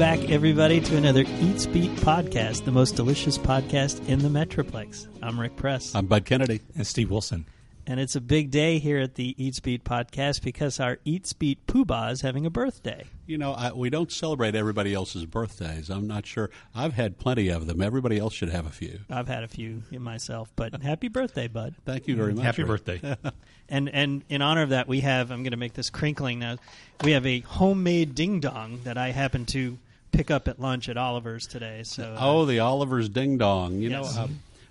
back, everybody, to another Eats Beat podcast, the most delicious podcast in the Metroplex. I'm Rick Press. I'm Bud Kennedy. And Steve Wilson. And it's a big day here at the Eats Beat podcast because our Eats Beat Poobah is having a birthday. You know, I, we don't celebrate everybody else's birthdays. I'm not sure. I've had plenty of them. Everybody else should have a few. I've had a few myself, but happy birthday, Bud. Thank you very mm, much. Happy Rick. birthday. And and in honor of that, we have, I'm going to make this crinkling now, we have a homemade ding dong that I happen to pick up at lunch at Oliver's today. So uh, Oh, the Oliver's Ding Dong. You Yes. know, uh,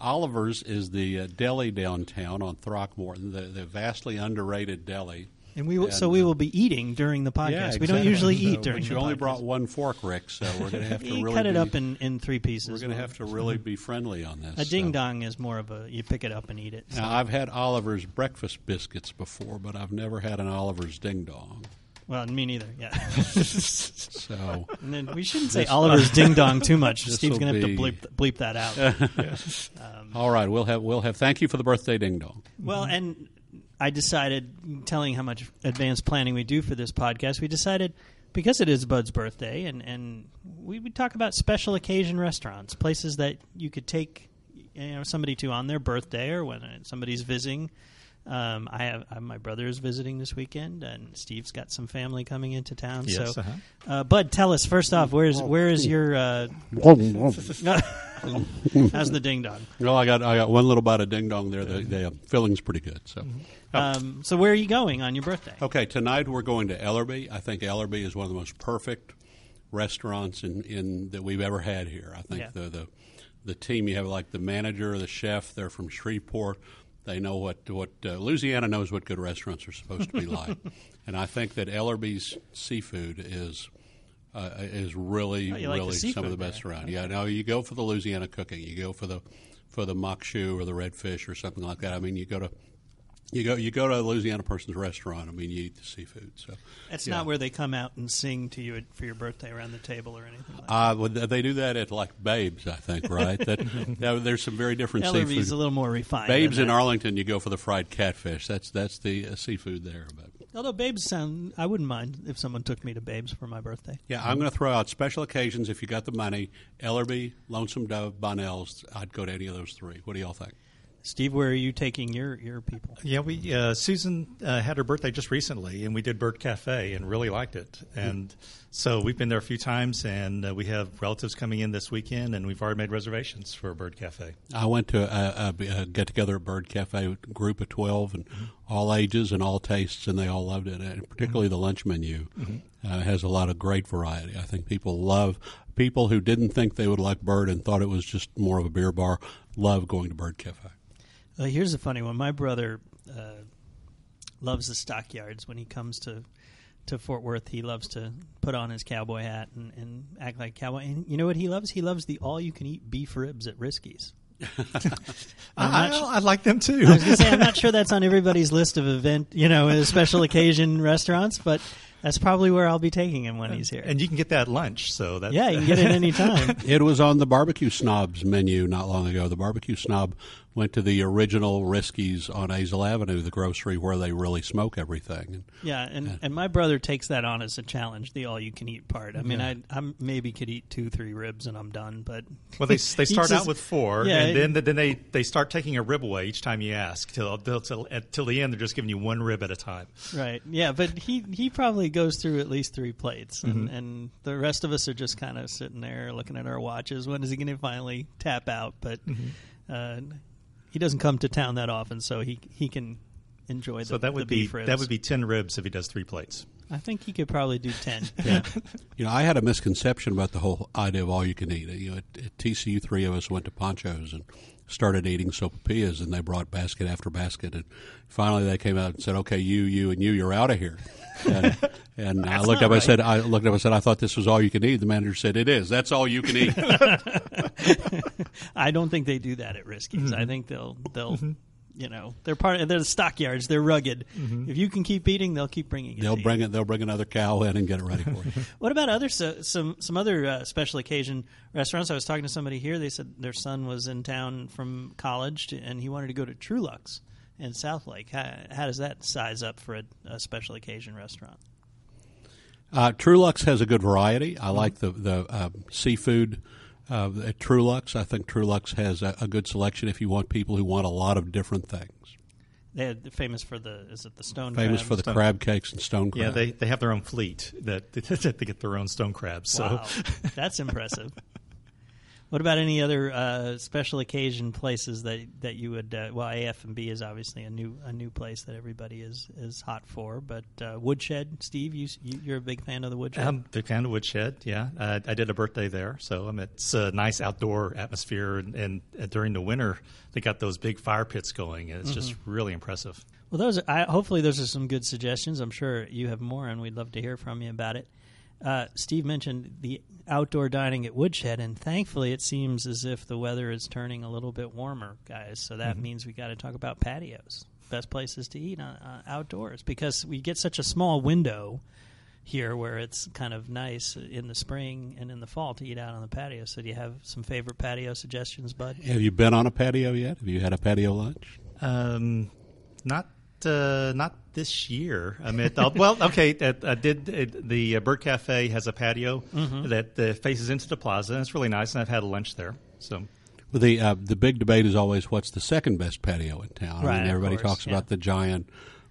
Oliver's is the uh, deli downtown on Throckmorton, the, the vastly underrated deli. and we will, and, so we uh, will be eating during the podcast. Yeah, We don't usually So- eat during But you only podcast. brought one fork, Rick, so we're going to have to really cut it be, up in, in three pieces. We're going to have to really be friendly on this. A ding so. dong is more of a you pick it up and eat it. So- Now, I've had Oliver's breakfast biscuits before, but I've never had an Oliver's Ding Dong. Well, me neither. Yeah, So and then we shouldn't say Oliver's ding dong too much. Steve's going to have to bleep, bleep that out. Um, All right, we'll have we'll have. Thank you for the birthday ding dong. Well, and I decided, telling how much advanced planning we do for this podcast, we decided because it is Bud's birthday, and and we would talk about special occasion restaurants, places that you could take you know somebody to on their birthday or when somebody's visiting. Um, I have I, my brother is visiting this weekend, and Steve's got some family coming into town. Yes, so, uh-huh. uh, Bud, tell us first off, where's where is your uh, how's the ding dong? Well, I got I got one little bite of ding dong there. The, the uh, filling's pretty good. So, Um, so where are you going on your birthday? okay, tonight we're going to Ellerbe. I think Ellerbe is one of the most perfect restaurants in, in that we've ever had here. I think Yeah. the the the team you have like the manager, the chef. They're from Shreveport. They know what what uh, Louisiana knows what good restaurants are supposed to be like, and I think that Ellerbe's seafood is. Uh, is really, Oh, you like really some of the best there. around. Yeah, no, you go for the Louisiana cooking. You go for the for the maque choux or the redfish or something like that. I mean, you go to you go you go to a Louisiana person's restaurant. I mean, you eat the seafood. So That's yeah. not where they come out and sing to you for your birthday around the table or anything like. Uh, well, they do that at like Babes, I think, right? that, that- there's some very different Ellerbe's seafood. a little more refined. Babes in. Arlington, you go for the fried catfish. That's that's the uh, seafood there. But Although Babes sound, I wouldn't mind if someone took me to Babes for my birthday. yeah, I'm going to throw out special occasions if you got the money. Ellerby, Lonesome Dove, Bonnell's. I'd go to any of those three. What do y'all think? Steve, where are you taking your, your people? Yeah, we uh, Susan uh, had her birthday just recently, and we did Bird Cafe and really liked it. And so we've been there a few times, and uh, we have relatives coming in this weekend, and we've already made reservations for Bird Cafe. I went to a, a, a get together at Bird Cafe a group of twelve and all ages and all tastes, and they all loved it. And particularly the lunch menu uh, has a lot of great variety. I think people love people who didn't think they would like Bird and thought it was just more of a beer bar. Love going to Bird Cafe. Uh, here's a funny one. My brother uh, loves the stockyards. When he comes to to Fort Worth, he loves to put on his cowboy hat and, and act like a cowboy. And you know what he loves? He loves the all you can eat beef ribs at Riscky's. I'm I, not I, like them too. I was going to say I'm not sure that's on everybody's list of event, you know, uh, special occasion restaurants, but that's probably where I'll be taking him when he's here. and you can get that at lunch, so that yeah, you can get it any time. It was on the Barbecue Snobs menu not long ago. The Barbecue Snob went to the original Riscky's on Azle Avenue, the grocery where they really smoke everything. And Yeah, and, and my brother takes that on as a challenge, the all you can eat part. I mean, I I maybe could eat two, three ribs and I'm done. But Well, they they start says- out with four, Yeah, and then then they, they start taking a rib away each time you ask. Till till till, at- till the end, they're just giving you one rib at a time. right, yeah, but he he probably goes through at least three plates, and, Mm-hmm. and the rest of us are just kind of sitting there looking at our watches. When is he going to finally tap out? But Mm-hmm. uh, he doesn't come to town that often, so he he can enjoy the, So that would the be beef ribs. that would be ten ribs if he does three plates. I think he could probably do ten. Yeah. You know, I had a misconception about the whole idea of all you can eat. You know, at, at TCU, three of us went to Pancho's and started eating sopapillas, and they brought basket after basket, and finally they came out and said, "Okay, you, you, and you, you're out of here." And, and I looked up. I said, "I looked up. I said, I thought this was all you can eat." The manager said, "It is. That's all you can eat." I don't think they do that at Riscky's. Mm-hmm. I think they'll they'll mm-hmm. you know they're part of they're the stockyards. They're rugged. Mm-hmm. If you can keep eating, they'll keep bringing it. they'll to you. bring it. They'll bring another cow in and get it ready for you. What about other so, some some other uh, special occasion restaurants? I was talking to somebody here. They said their son was in town from college to, and he wanted to go to Truluck's in Southlake. How, how does that size up for a, a special occasion restaurant? Uh, Truluck's has a good variety. I like the the uh, seafood uh, at Truluck's. I think Truluck's has a, a good selection if you want people who want a lot of different things. They're famous for the is it the stone Famous crab? for the Stone- crab cakes and stone crab. Yeah, they, they have their own fleet that they get their own stone crabs. So Wow, that's impressive. What about any other uh, special occasion places that that you would? Uh, well, AF and B is obviously a new a new place that everybody is is hot for. But uh, Woodshed, Steve, you, you you're a big fan of the Woodshed. I'm a big fan of Woodshed. Yeah, uh, I did a birthday there, so um, it's a nice outdoor atmosphere. And, and uh, during the winter, they got those big fire pits going, and it's just really impressive. Well, those are, I, hopefully those are some good suggestions. I'm sure you have more, and we'd love to hear from you about it. Uh, Steve mentioned the outdoor dining at Woodshed, and thankfully, it seems as if the weather is turning a little bit warmer, guys. So that means we got to talk about patios, best places to eat on, uh, outdoors, because we get such a small window here where it's kind of nice in the spring and in the fall to eat out on the patio. So, do you have some favorite patio suggestions, Bud? Have you been on a patio yet? Have you had a patio lunch? Um, not uh, not this year. I mean, uh, well, okay. Uh, I did uh, the uh, Bird Cafe has a patio that uh, faces into the plaza, and it's really nice. And I've had a lunch there. So Well, the uh, the big debate is always what's the second best patio in town. Right, I mean, everybody course, talks yeah. about the giant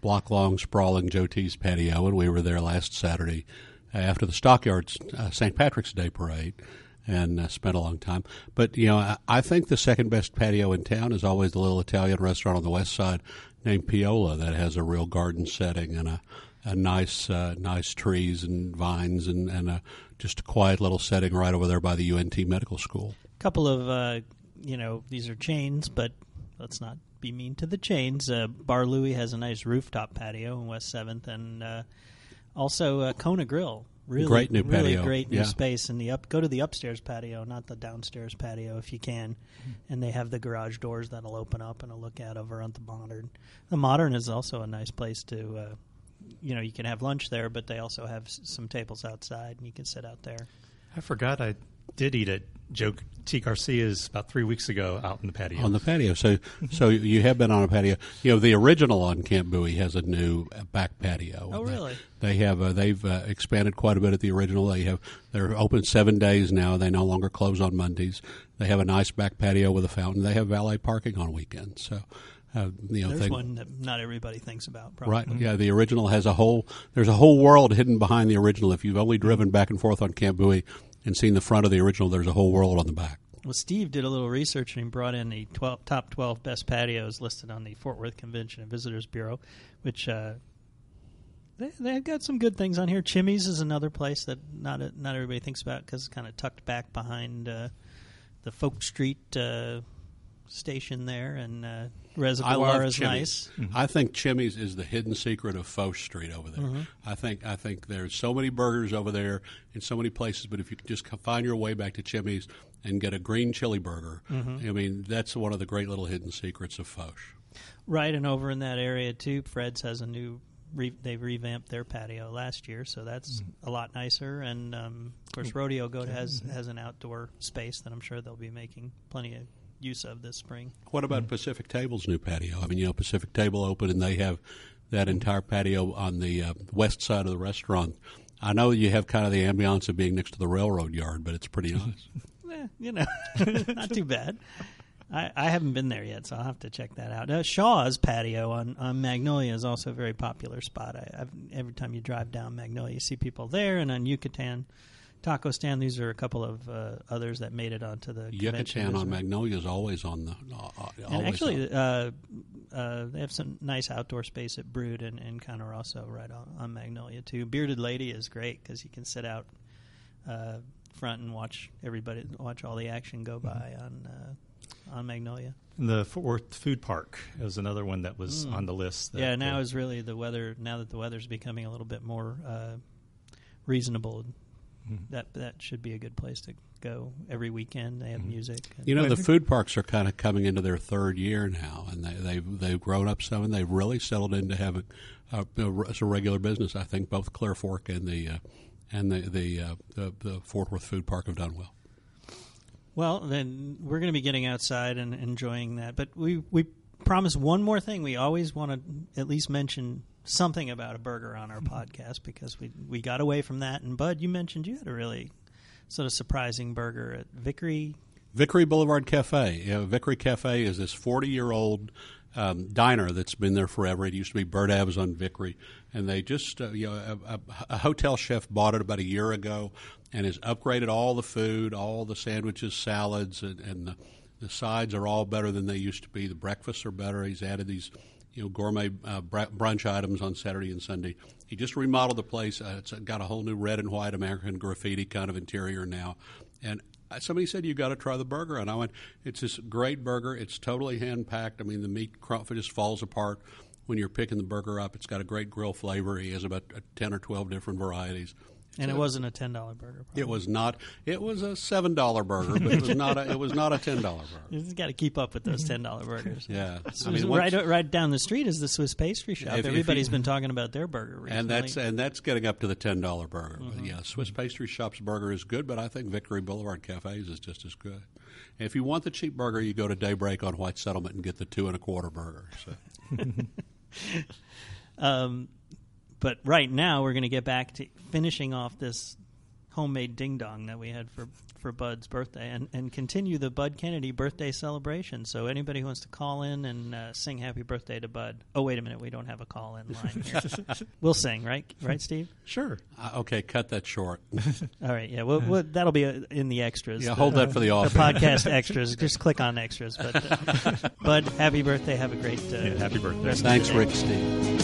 block long sprawling Joe T's patio, and we were there last Saturday uh, after the Stockyards uh, St. Patrick's Day parade. And uh, spent a long time, but you know I, I think the second best patio in town is always the little Italian restaurant on the west side named Piola that has a real garden setting and a, a nice uh, nice trees and vines and, and a, just a quiet little setting right over there by the UNT Medical School. A couple of uh, you know these are chains, but let's not be mean to the chains. Uh, Bar Louie has a nice rooftop patio in West Seventh, and uh, also uh, Kona Grill. Really Great new really patio, great new yeah. space in the up. Go to the upstairs patio, not the downstairs patio, if you can. And they have the garage doors that'll open up and a look out over on the modern. The modern is also a nice place to. Uh, you know, you can have lunch there, but they also have s- some tables outside, and you can sit out there. I forgot I did eat at Joe T Garcia's about three weeks ago out in the patio. on the patio. So, so you have been on a patio. You know, the original on Camp Bowie has a new uh, back patio. Oh, They- really? They have. Uh, they've uh, expanded quite a bit at the original. They have. They're open seven days now. They no longer close on Mondays. They have a nice back patio with a fountain. They have valet parking on weekends. So, uh, you know, There's they, one that not everybody thinks about. Probably. Right. Yeah. The original has a whole. There's a whole world hidden behind the original. If you've only driven back and forth on Camp Bowie and seen the front of the original, there's a whole world on the back. Well, Steve did a little research and he brought in the 12, top 12 best patios listed on the Fort Worth Convention and Visitors Bureau, which uh, they, they've got some good things on here. Chimy's is another place that not not everybody thinks about because it's kind of tucked back behind uh, the Foch Street uh, station there, and uh, I Reservoir is Chimy's. nice. I think Chimy's is the hidden secret of Foch Street over there. Mm-hmm. I think I think there's so many burgers over there in so many places, but if you could just find your way back to Chimy's and get a green chili burger, Mm-hmm. I mean that's one of the great little hidden secrets of Foch. Right, and over in that area too, Fred's has a new. Re- they revamped their patio last year, so that's a lot nicer. And um, of course, Rodeo Goat has has an outdoor space that I'm sure they'll be making plenty of use of this spring. What about Pacific Table's new patio? I mean, you know, Pacific Table opened and they have that entire patio on the uh, west side of the restaurant. I know you have kind of the ambiance of being next to the railroad yard, but it's pretty nice. Eh, you know, not too bad. I, I haven't been there yet, so I'll have to check that out. Uh, Shaw's patio on, on Magnolia is also a very popular spot. I, I've, every time you drive down Magnolia, you see people there, and on Yucatan Taco Stand. These are a couple of uh, others that made it onto the convention Yucatan on. Magnolia is always on the. Uh, uh, And actually, on. uh, uh, they have some nice outdoor space at Brewed and, and Cane Rosso right on, on Magnolia too. Bearded Lady is great because you can sit out uh, front and watch everybody watch all the action go by on uh, on Magnolia. the Fort Worth Food Park is another one that was Mm. on the list. That, yeah, now is really the weather. Now that the weather's becoming a little bit more uh, reasonable, that that should be a good place to go every weekend. They have music. and- You know, Well, the food parks are kind of coming into their third year now, and they, they've they've grown up some, and they've really settled into having uh, as a regular business. I think both Clear Fork and the uh, and the the, uh, the the Fort Worth Food Park have done well. Well, then we're going to be getting outside and enjoying that. But we we promise one more thing. We always want to at least mention something about a burger on our podcast because we we got away from that. And Bud, you mentioned you had a really sort of surprising burger at Vickery. Vickery Boulevard Cafe. Know, Vickery Cafe is this 40 year old um, diner that's been there forever. It used to be Bird Aves on Vickery, and they just uh, you know a, a, a, hotel chef bought it about a year ago and has upgraded all the food, all the sandwiches, salads, and, and the, the sides are all better than they used to be. The breakfasts are better. He's added these you know gourmet uh, brunch items on Saturday and Sunday. He just remodeled the place. Uh, it's got a whole new red and white American graffiti kind of interior now, and somebody said you've got to try the burger, and I went. It's this great burger. It's totally hand packed. I mean, the meat just falls apart when you're picking the burger up. It's got a great grill flavor. He has about ten or twelve different varieties. And it wasn't a ten dollar burger. Probably. It was not. It was a seven dollar burger, but it was not. A, it was not a ten dollar burger. You've got to keep up with those ten dollar burgers. yeah, I mean, right right down the street is the Swiss pastry shop. If, Everybody's if you, been talking about their burger recently. and that's and that's getting up to the ten dollar burger. Mm-hmm. Yeah, Swiss pastry shop's burger is good, but I think Vickery Boulevard Cafes is just as good. And if you want the cheap burger, you go to Daybreak on White Settlement and get the two and a quarter burger. So. um, but right now, we're going to get back to finishing off this homemade ding dong that we had for for Bud's birthday and, and continue the Bud Kennedy birthday celebration. So anybody who wants to call in and uh, sing happy birthday to Bud. Oh wait a minute, we don't have a call in line here. we'll sing, right? Right, Steve? Sure. Uh, okay, cut that short. All right, yeah. Well, well that'll be uh, in the extras. Yeah, hold that for the The podcast extras. Just click on extras. But uh, Bud, happy birthday. Have a great uh, yeah, happy birthday. Thanks, Rick, Steve.